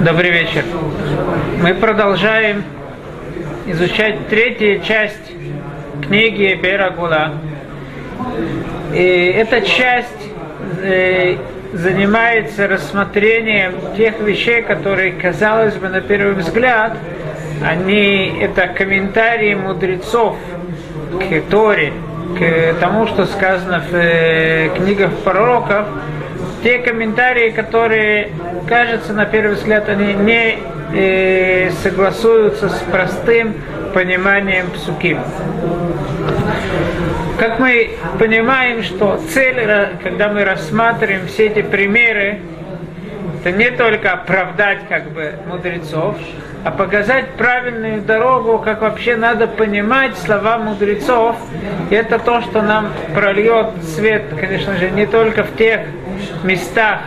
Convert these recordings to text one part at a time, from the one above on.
Добрый вечер. Мы продолжаем изучать третью часть книги Бера Гула. И эта часть э, занимается рассмотрением тех вещей, которые, казалось бы, на первый взгляд, они это комментарии мудрецов к Торе, к тому, что сказано в э, книгах пророков, те комментарии, которые, кажется, на первый взгляд, они не э, согласуются с простым пониманием псуки. Как мы понимаем, что цель, когда мы рассматриваем все эти примеры, это не только оправдать как бы мудрецов, а показать правильную дорогу, как вообще надо понимать слова мудрецов. И это то, что нам прольет свет, конечно же, не только в тех местах,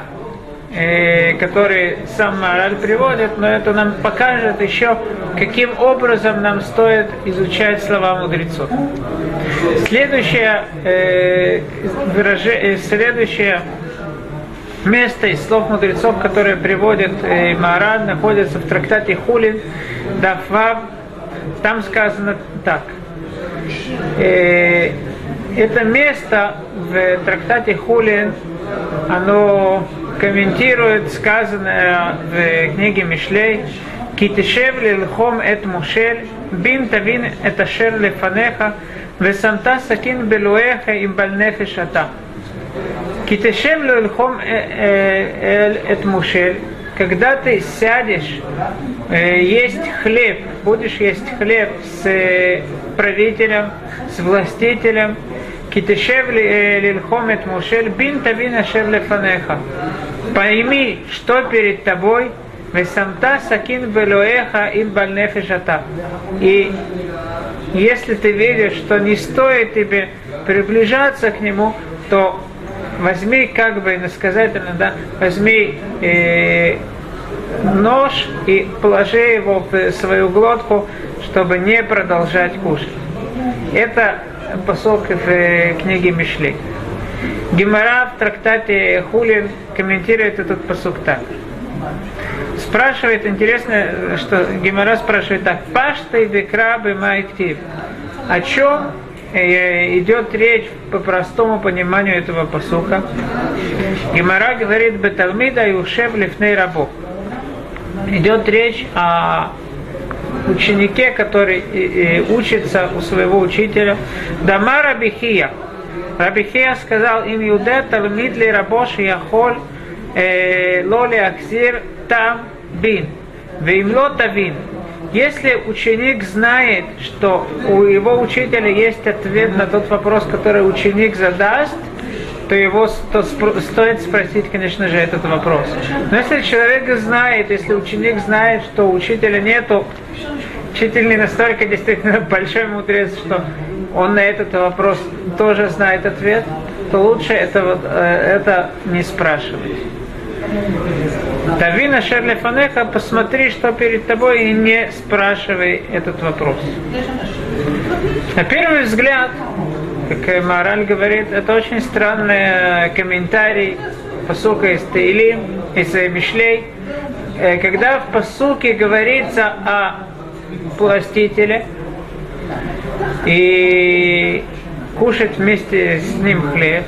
э, которые сам Мораль приводит, но это нам покажет еще, каким образом нам стоит изучать слова мудрецов. Следующее, э, выражение, следующее место из слов мудрецов, которые приводит э, Маораль, находится в трактате Хулин, Дафвав. Там сказано так. Э, это место в трактате Хулин, оно комментирует сказанное в книге Мишлей, Китишев лилхом эт мушель, бин тавин эт ашер лефанеха, весамта сакин белуэха им бальнефеш ата. Китешем лельхом эт мушель, когда ты сядешь есть хлеб, будешь есть хлеб с правителем, с властителем, Китешев лильхом эт мушель, бин тавин ашер лефанеха. Пойми, что перед тобой, Весамта сакин белуэха им бальнефешата. И если ты видишь, что не стоит тебе приближаться к нему, то возьми, как бы иносказательно, да, возьми э, нож и положи его в свою глотку, чтобы не продолжать кушать. Это посок в э, книге Мишли. Гемора в трактате Хулин комментирует этот посок так. Спрашивает, интересно, что Гемора спрашивает так, пашта и бекрабы майктив. О чем Э, идет речь по простому пониманию этого посуха. Гимара говорит Беталмида и ушев лифней рабов. Идет речь о ученике, который э, э, учится у своего учителя. Дама Рабихия. Рабихия сказал им Юде Талмид ли рабош яхоль лоли аксир там бин. Вимло тавин. Если ученик знает, что у его учителя есть ответ на тот вопрос, который ученик задаст, то его то стоит спросить, конечно же, этот вопрос. Но если человек знает, если ученик знает, что учителя нету, учитель не настолько действительно большой мудрец, что он на этот вопрос тоже знает ответ, то лучше это, э, это не спрашивать. Тавина Шерлифанеха, посмотри, что перед тобой, и не спрашивай этот вопрос. На первый взгляд, как Мораль говорит, это очень странный комментарий посука из Таилим, из Мишлей, э, когда в посуке говорится о властителе и кушать вместе с ним хлеб,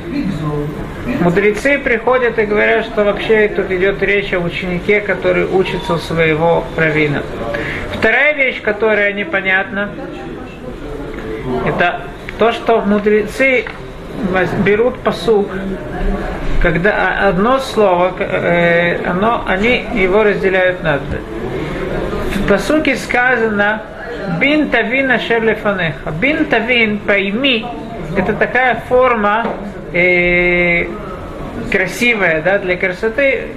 Мудрецы приходят и говорят, что вообще тут идет речь о ученике, который учится у своего равина. Вторая вещь, которая непонятна, это то, что мудрецы берут посук, когда одно слово, э, оно, они его разделяют на две. В посуке сказано «Бин тавин ашер лефанеха». «Бин тавин» пойми, это такая форма э, красивая, да, для красоты,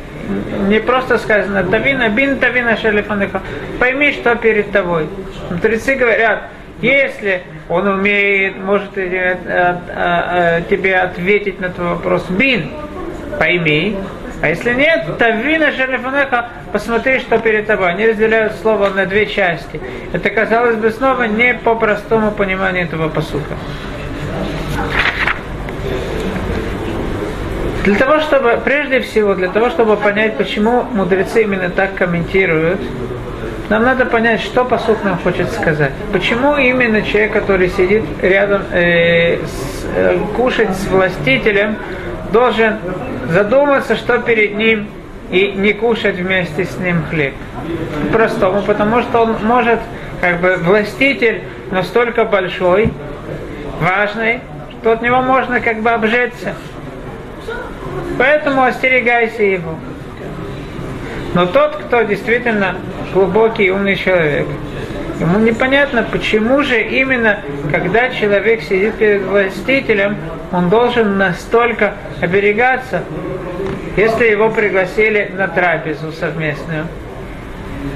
не просто сказано «Тавина бин тавина шелефаныха». Пойми, что перед тобой. Мудрецы говорят, если он умеет, может э, э, э, тебе ответить на твой вопрос «бин», пойми, а если нет, тавина шелефанеха, посмотри, что перед тобой. Они разделяют слово на две части. Это, казалось бы, снова не по простому пониманию этого посука. Для того, чтобы, прежде всего, для того, чтобы понять, почему мудрецы именно так комментируют, нам надо понять, что посуд нам хочет сказать. Почему именно человек, который сидит рядом, э, с, э, кушать с властителем, должен задуматься, что перед ним, и не кушать вместе с ним хлеб. Простому, потому что он может, как бы, властитель настолько большой, важный, что от него можно как бы обжеться. Поэтому остерегайся его. Но тот, кто действительно глубокий умный человек, ему непонятно, почему же именно, когда человек сидит перед властителем, он должен настолько оберегаться, если его пригласили на трапезу совместную.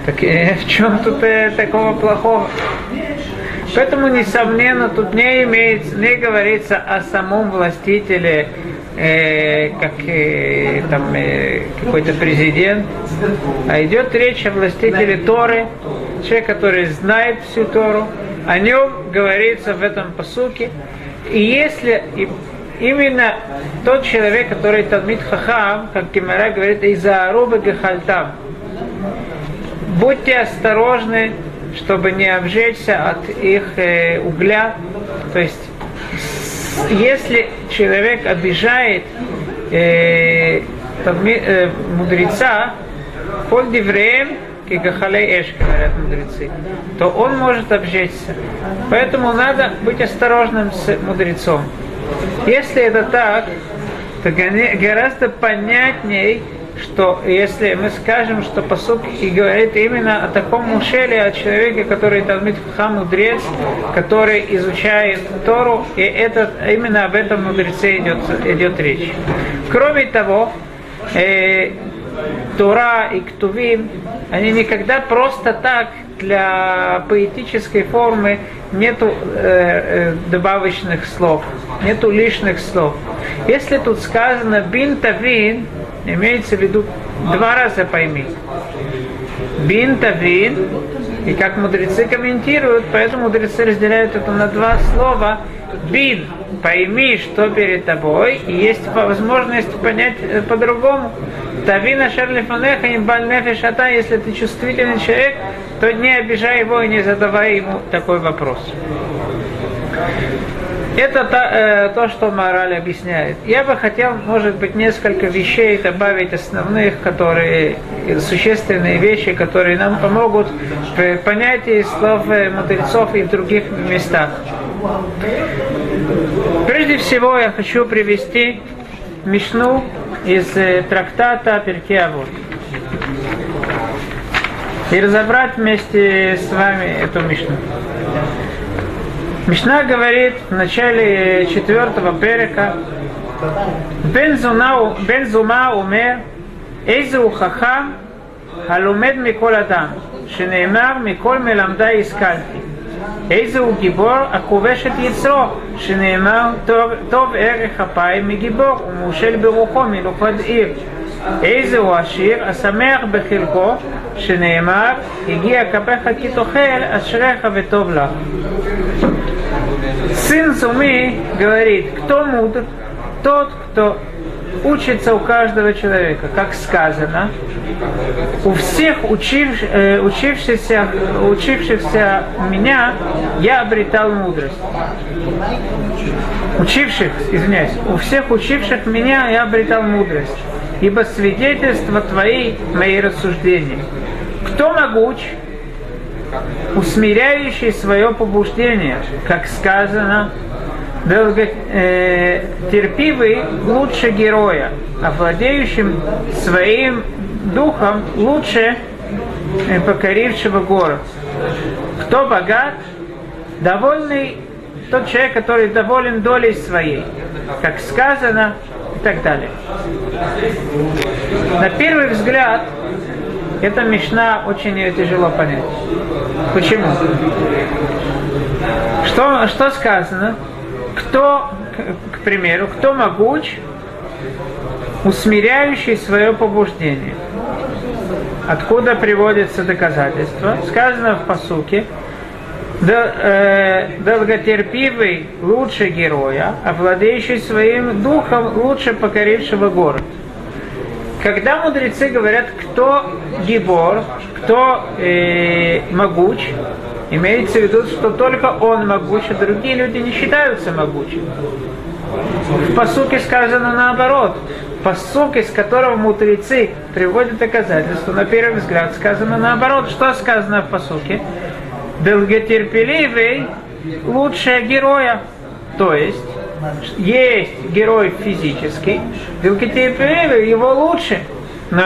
Так э, в чем тут э, такого плохого? Поэтому, несомненно, тут не имеется, не говорится о самом властителе, э, как э, там э, какой-то президент, а идет речь о властителе Торы, человек, который знает всю Тору, о нем говорится в этом посуке. И если именно тот человек, который Талмит Хахам, как Кимара говорит, из-за Арубы Гахальтам, будьте осторожны чтобы не обжечься от их э, угля. То есть, если человек обижает э, э, мудреца, коль дивреем, кигахалей эш, говорят мудрецы, то он может обжечься. Поэтому надо быть осторожным с мудрецом. Если это так, то гораздо понятней что если мы скажем, что посуд и говорит именно о таком мушеле, о человеке, который Талмит Хам мудрец, который изучает Тору, и это, именно об этом мудреце идет, идет речь. Кроме того, э, Тора и Ктувим, они никогда просто так для поэтической формы нету э, э, добавочных слов, нету лишних слов. Если тут сказано бин тавин, Имеется в виду два раза пойми. Бин тавин, и как мудрецы комментируют, поэтому мудрецы разделяют это на два слова. Бин, пойми, что перед тобой, и есть возможность понять э, по-другому. Тавина шерлифанеха и бальнефишата, если ты чувствительный человек, то не обижай его и не задавай ему такой вопрос. Это то, э, то, что мораль объясняет. Я бы хотел, может быть, несколько вещей добавить основных, которые существенные вещи, которые нам помогут в понятии слов э, мудрецов и в других местах. Прежде всего, я хочу привести Мишну из э, трактата Перкеавод и разобрать вместе с вами эту Мишну. Мишна говорит в начале четвертого перека, בן זומה אומר, איזה הוא חכם הלומד מכל אדם, שנאמר מכל מלמדי השכלתי. איזה הוא גיבור הכובש את יצרו, שנאמר טוב, טוב ערך אפיים מגיבור ומושל ברוחו מלוכד עיר. איזה הוא עשיר השמח בחלקו, שנאמר הגיע כפיך כי תאכל אשריך וטוב לך. Сын Суми говорит, кто мудр, тот, кто учится у каждого человека, как сказано, у всех учив, э, учившихся, учившихся меня я обретал мудрость. Учивших, извиняюсь, у всех учивших меня я обретал мудрость, ибо свидетельство твои мои рассуждения. Кто могуч, усмиряющий свое побуждение, как сказано, долго, э, терпивый лучше героя, а владеющим своим духом лучше э, покорившего город. Кто богат, довольный тот человек, который доволен долей своей, как сказано, и так далее. На первый взгляд, эта мешна очень ее тяжело понять. Почему? Что, что сказано? Кто, к, к примеру, кто могуч, усмиряющий свое побуждение? Откуда приводится доказательство? Сказано в посуке, э, долготерпивый лучше героя, а владеющий своим духом лучше покорившего город. Когда мудрецы говорят, кто гибор, кто э, могуч, имеется в виду, что только он могуч, а другие люди не считаются могучими. В посуке сказано наоборот. Посук, из которого мудрецы приводят доказательства, на первый взгляд сказано наоборот. Что сказано в посуке? Долготерпеливый лучше героя. То есть, есть герой физический, долготерпеливый его лучше. Но,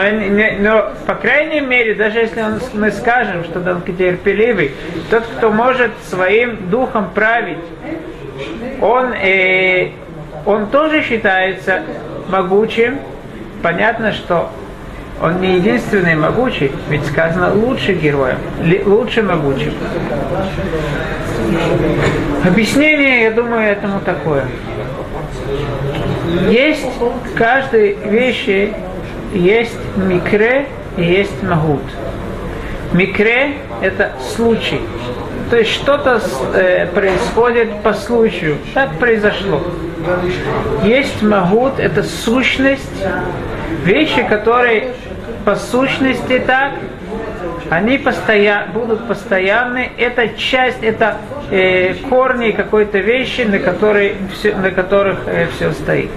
но, по крайней мере, даже если он, мы скажем, что долготерпеливый, тот, кто может своим духом править, он, э, он тоже считается могучим. Понятно, что он не единственный могучий, ведь сказано лучше героя, лучше могучим. Объяснение, я думаю, этому такое. Есть в каждой вещи есть микре и есть магут. Микре – это случай. То есть что-то э, происходит по случаю. Так произошло. Есть магут – это сущность, вещи, которые по сущности так, они постоя... будут постоянны. Это часть, это э, корни какой-то вещи, на, которой все, на которых э, все стоит.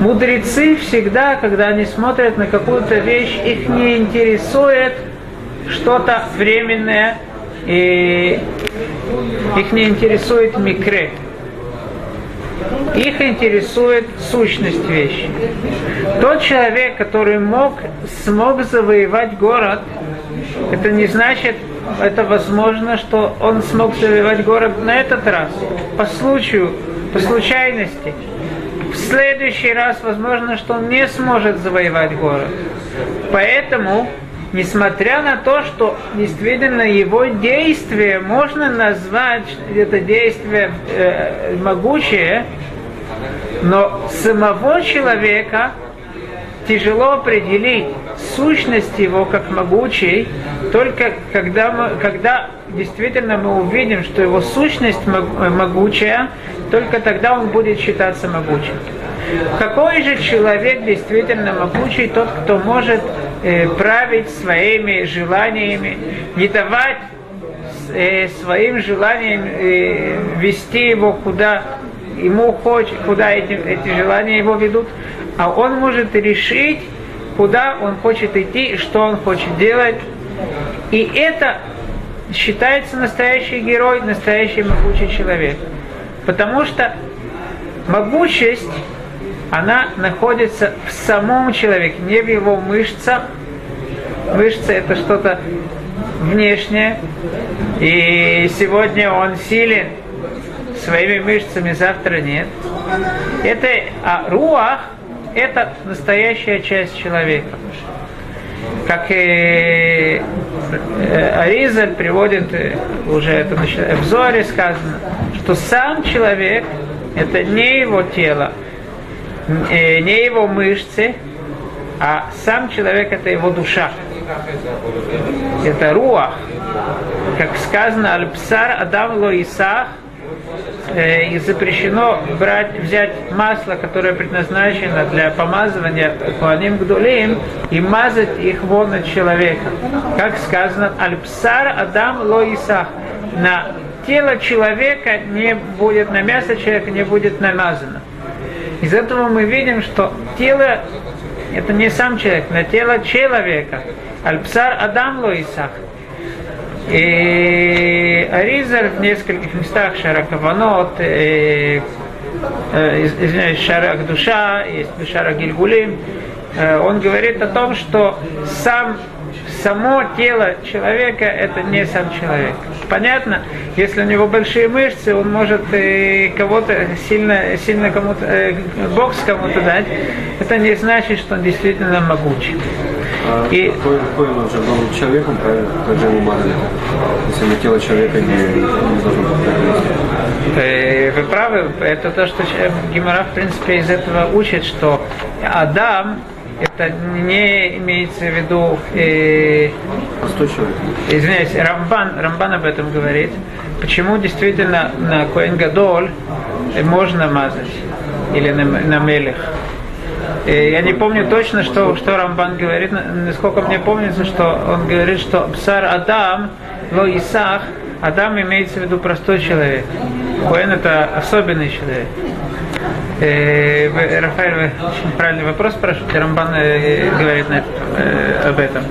Мудрецы всегда, когда они смотрят на какую-то вещь, их не интересует что-то временное, и их не интересует микре. Их интересует сущность вещи. Тот человек, который мог, смог завоевать город, это не значит, это возможно, что он смог завоевать город на этот раз, по случаю, по случайности. В следующий раз возможно, что он не сможет завоевать город. Поэтому несмотря на то, что действительно его действие можно назвать это действие э, могучее, но самого человека тяжело определить сущность его как могучий, только когда, мы, когда действительно мы увидим, что его сущность могучая, только тогда он будет считаться могучим. Какой же человек действительно могучий? Тот, кто может э, править своими желаниями, не давать э, своим желаниям э, вести его куда ему хочет, куда эти, эти желания его ведут, а он может решить, куда он хочет идти, что он хочет делать. И это считается настоящий герой, настоящий могучий человек. Потому что могучесть она находится в самом человеке, не в его мышцах. Мышцы это что-то внешнее. И сегодня он силен своими мышцами, завтра нет. Это, а руах – это настоящая часть человека. Как и э, Аризаль приводит, э, уже это в Зоре сказано, что сам человек – это не его тело, э, не его мышцы, а сам человек это его душа. Это руах. Как сказано, аль-псар адам ло исах, э, и запрещено брать, взять масло, которое предназначено для помазывания куаним гдулим, и мазать их вон от человека. Как сказано, аль-псар адам ло исах. На тело человека не будет, на мясо человека не будет намазано. Из этого мы видим, что тело это не сам человек, но тело человека. Альпсар Адам Лоисах. И Аризер в нескольких местах Шаракаванот, э, э, извиняюсь, Шарак Душа, есть Шарак Гильгулим, э, он говорит о том, что сам само тело человека это не сам человек. Понятно? Если у него большие мышцы, он может э, кого-то сильно, сильно кому-то, э, бокс кому-то дать. Это не значит, что он действительно могучий. А и... какой, какой он уже был человеком, как же? Если на тело человека не, не должно быть э, Вы правы, это то, что Гимара, в принципе, из этого учит, что Адам это не имеется в виду, э, извиняюсь, Рамбан, Рамбан об этом говорит. Почему действительно на Коэн Гадоль можно мазать или на, на мелех? Э, Я не помню точно, что, что Рамбан говорит, насколько мне помнится, что он говорит, что Псар Адам, Ло Исах, Адам имеется в виду простой человек. Коэн это особенный человек. Э, Рафаэль, вы правильный вопрос спрашиваете, Рамбан э, говорит на это, э, об этом.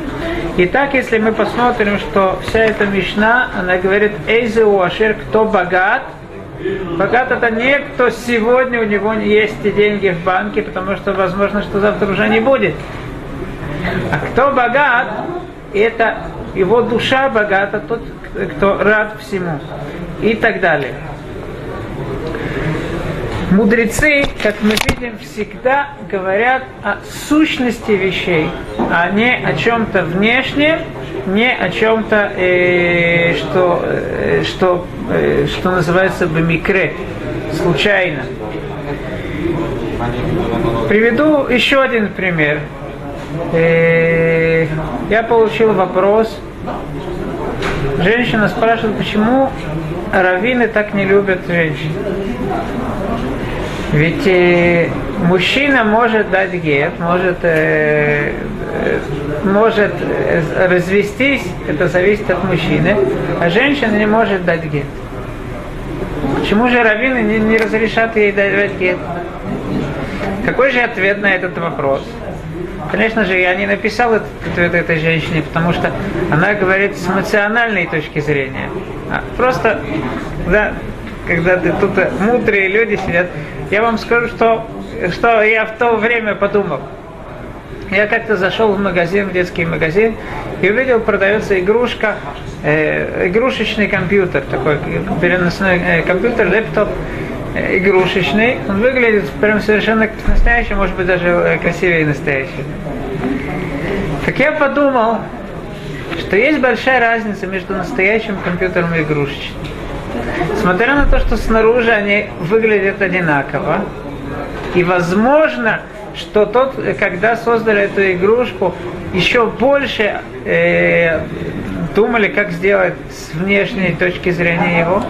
Итак, если мы посмотрим, что вся эта Мишна, она говорит, Эйзеу Ашер, кто богат, Богат это не кто сегодня у него есть и деньги в банке, потому что возможно, что завтра уже не будет. А кто богат, это его душа богата, тот, кто рад всему. И так далее. Мудрецы, как мы видим, всегда говорят о сущности вещей, а не о чем-то внешнем, не о чем-то, э, что, э, что, э, что называется бамикре, случайно. Приведу еще один пример. Э, я получил вопрос. Женщина спрашивает, почему раввины так не любят женщин. Ведь э, мужчина может дать гет, может, э, э, может развестись, это зависит от мужчины, а женщина не может дать гет. Почему же раввины не, не разрешат ей давать гет? Какой же ответ на этот вопрос? Конечно же, я не написал этот ответ этой женщине, потому что она говорит с эмоциональной точки зрения. А просто, да, когда ты тут э, мудрые люди сидят, я вам скажу, что, что я в то время подумал. Я как-то зашел в магазин, в детский магазин, и увидел, продается игрушка, э, игрушечный компьютер, такой переносной э, компьютер, лэптоп э, игрушечный. Он выглядит прям совершенно как настоящий, может быть даже э, красивее настоящий. Так я подумал, что есть большая разница между настоящим компьютером и игрушечным. Смотря на то, что снаружи они выглядят одинаково, и возможно, что тот, когда создали эту игрушку, еще больше э, думали, как сделать с внешней точки зрения его.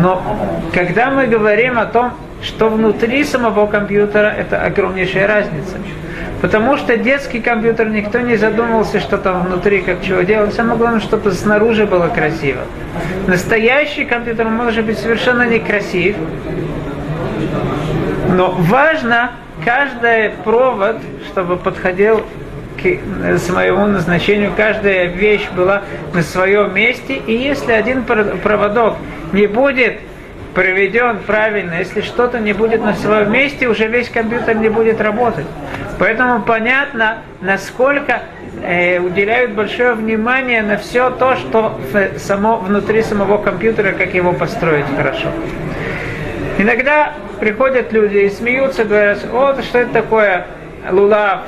Но когда мы говорим о том, что внутри самого компьютера, это огромнейшая разница. Потому что детский компьютер никто не задумывался, что там внутри, как чего делать. Самое главное, чтобы снаружи было красиво. Настоящий компьютер может быть совершенно некрасив. Но важно каждый провод, чтобы подходил к своему назначению, каждая вещь была на своем месте. И если один проводок не будет проведен правильно, если что-то не будет на своем месте, уже весь компьютер не будет работать. Поэтому понятно, насколько э, уделяют большое внимание на все то, что в, само, внутри самого компьютера, как его построить хорошо. Иногда приходят люди и смеются, говорят, вот что это такое, лулав,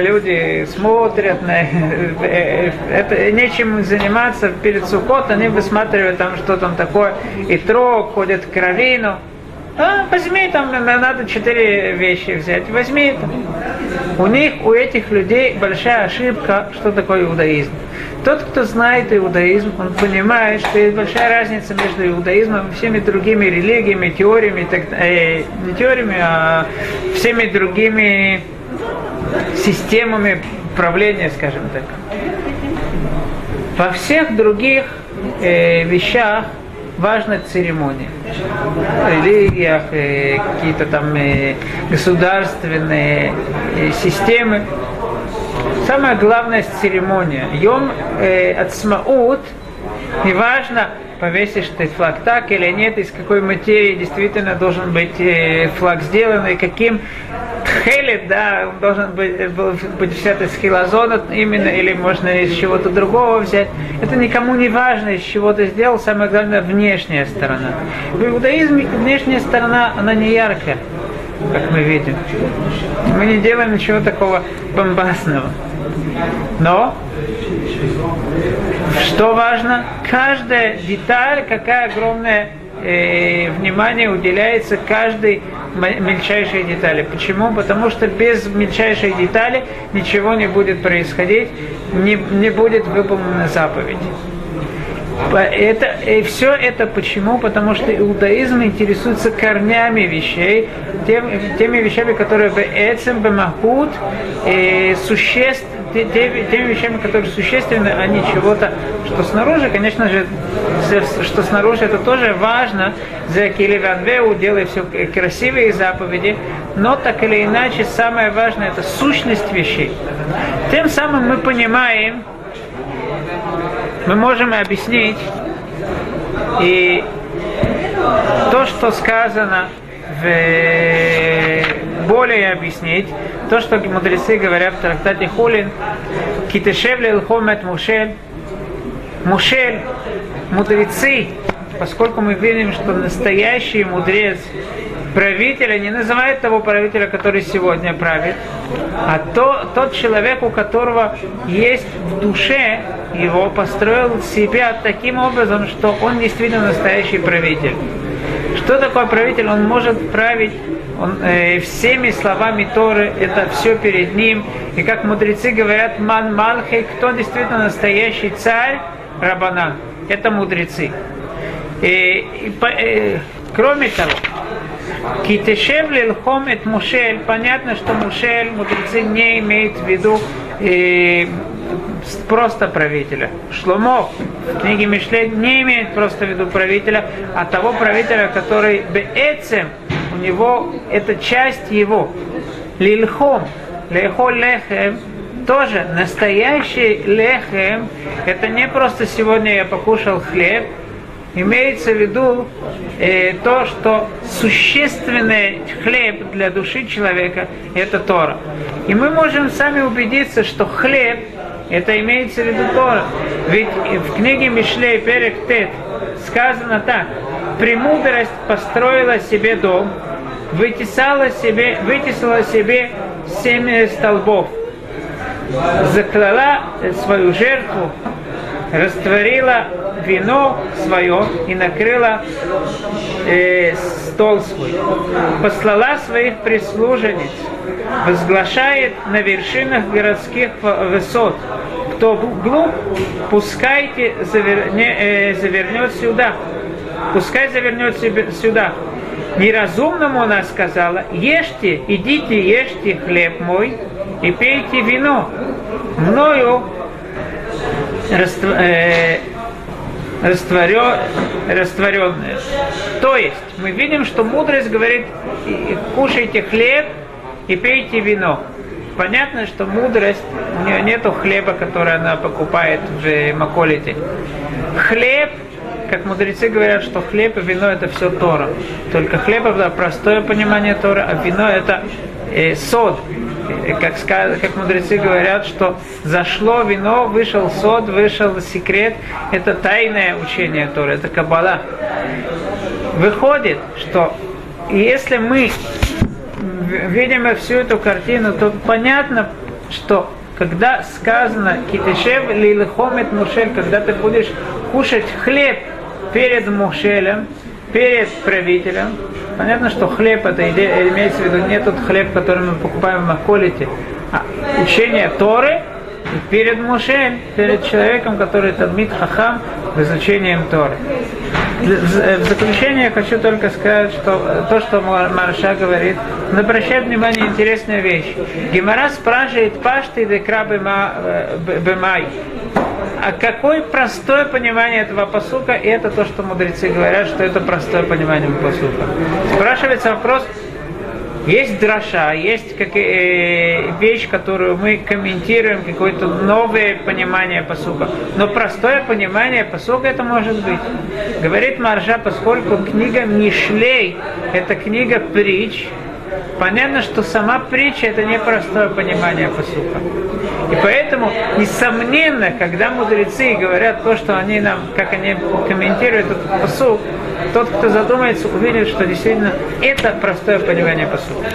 люди смотрят на это, нечем заниматься перед Сукот, они высматривают там что там такое, и трог, ходят к равину. А, возьми там, надо четыре вещи взять, возьми это. У них, у этих людей большая ошибка, что такое иудаизм. Тот, кто знает иудаизм, он понимает, что есть большая разница между иудаизмом и всеми другими религиями, теориями, так, э, не теориями, а всеми другими системами правления, скажем так. Во всех других э, вещах важна церемония. В религиях, э, какие-то там э, государственные э, системы. Самое главное церемония. Йом э, от смаут, неважно, повесишь ты флаг так или нет, из какой материи действительно должен быть э, флаг сделан, и каким тхелет, да, должен быть, быть взят из хилозона именно, или можно из чего-то другого взять. Это никому не важно, из чего ты сделал, самое главное, внешняя сторона. В иудаизме внешняя сторона, она не яркая, как мы видим. Мы не делаем ничего такого бомбасного. Но что важно? Каждая деталь, какая огромная э, внимание уделяется каждой мельчайшей детали. Почему? Потому что без мельчайшей детали ничего не будет происходить, не, не будет выполнена заповедь. Это, и все это почему? Потому что иудаизм интересуется корнями вещей, тем, теми вещами, которые в Эцем, Бемахут, существ, теми, теми вещами, которые существенны, а не чего-то, что снаружи, конечно же, что снаружи это тоже важно, за Киливанвеу делай все красивые заповеди, но так или иначе самое важное это сущность вещей. Тем самым мы понимаем, мы можем объяснить и то, что сказано в более объяснить, то, что мудрецы говорят в трактате Хулин, Китешевле Лхомет Мушель, Мушель, мудрецы, поскольку мы видим, что настоящий мудрец правителя не называет того правителя, который сегодня правит, а то, тот человек, у которого есть в душе, его построил себя таким образом, что он действительно настоящий правитель. Что такое правитель? Он может править он, э, всеми словами Торы, это все перед ним. И как мудрецы говорят, ман малхи, кто действительно настоящий царь, Рабанан. Это мудрецы. И, и, и, кроме того, Китешев лилхом et Мушель, понятно, что Мушель, мудрецы не имеют в виду э, просто правителя. Шломо в книге Мишле не имеет просто в виду правителя, а того правителя, который беэцем, у него это часть его. Лильхом, лехо лехем, тоже настоящий лехем, это не просто сегодня я покушал хлеб, имеется в виду э, то, что существенный хлеб для души человека – это Тора. И мы можем сами убедиться, что хлеб – это имеется в виду Тора. Ведь в книге Мишлей Перек Тет сказано так. «Премудрость построила себе дом, вытесала себе, вытесала себе семь столбов, заклала свою жертву, растворила вино свое и накрыла э, стол свой. Послала своих прислужениц, возглашает на вершинах городских высот. Кто глуп, пускайте заверне, э, завернет сюда. Пускай завернет сюда. Неразумному она сказала, ешьте, идите, ешьте хлеб мой и пейте вино. Мною э, растворенное. То есть мы видим, что мудрость говорит, кушайте хлеб и пейте вино. Понятно, что мудрость, у нее нет хлеба, который она покупает в Маколите. Хлеб, как мудрецы говорят, что хлеб и вино это все Тора. Только хлеб это простое понимание Тора, а вино это э, сод, как, как мудрецы говорят, что зашло вино, вышел сод, вышел секрет, это тайное учение Торы, это кабала. Выходит, что если мы видим всю эту картину, то понятно, что когда сказано «Китешев лилихомет мушель», когда ты будешь кушать хлеб перед мушелем, перед правителем, Понятно, что хлеб это идея, имеется в виду не тот хлеб, который мы покупаем в Маколите, а учение Торы перед Мушем, перед человеком, который Талмит Хахам в изучением Торы. В заключение я хочу только сказать, что то, что Марша говорит, но обращает внимание интересная вещь. Гемора спрашивает пашты декра бемай. А какое простое понимание этого посука, и это то, что мудрецы говорят, что это простое понимание посука. Спрашивается вопрос, есть дроша, есть как, э, вещь, которую мы комментируем, какое-то новое понимание посука. Но простое понимание посука это может быть. Говорит Маржа, поскольку книга Мишлей – это книга притч, Понятно, что сама притча это не простое понимание посука. И поэтому, несомненно, когда мудрецы говорят то, что они нам, как они комментируют этот посук, тот, кто задумается, увидит, что действительно это простое понимание посука.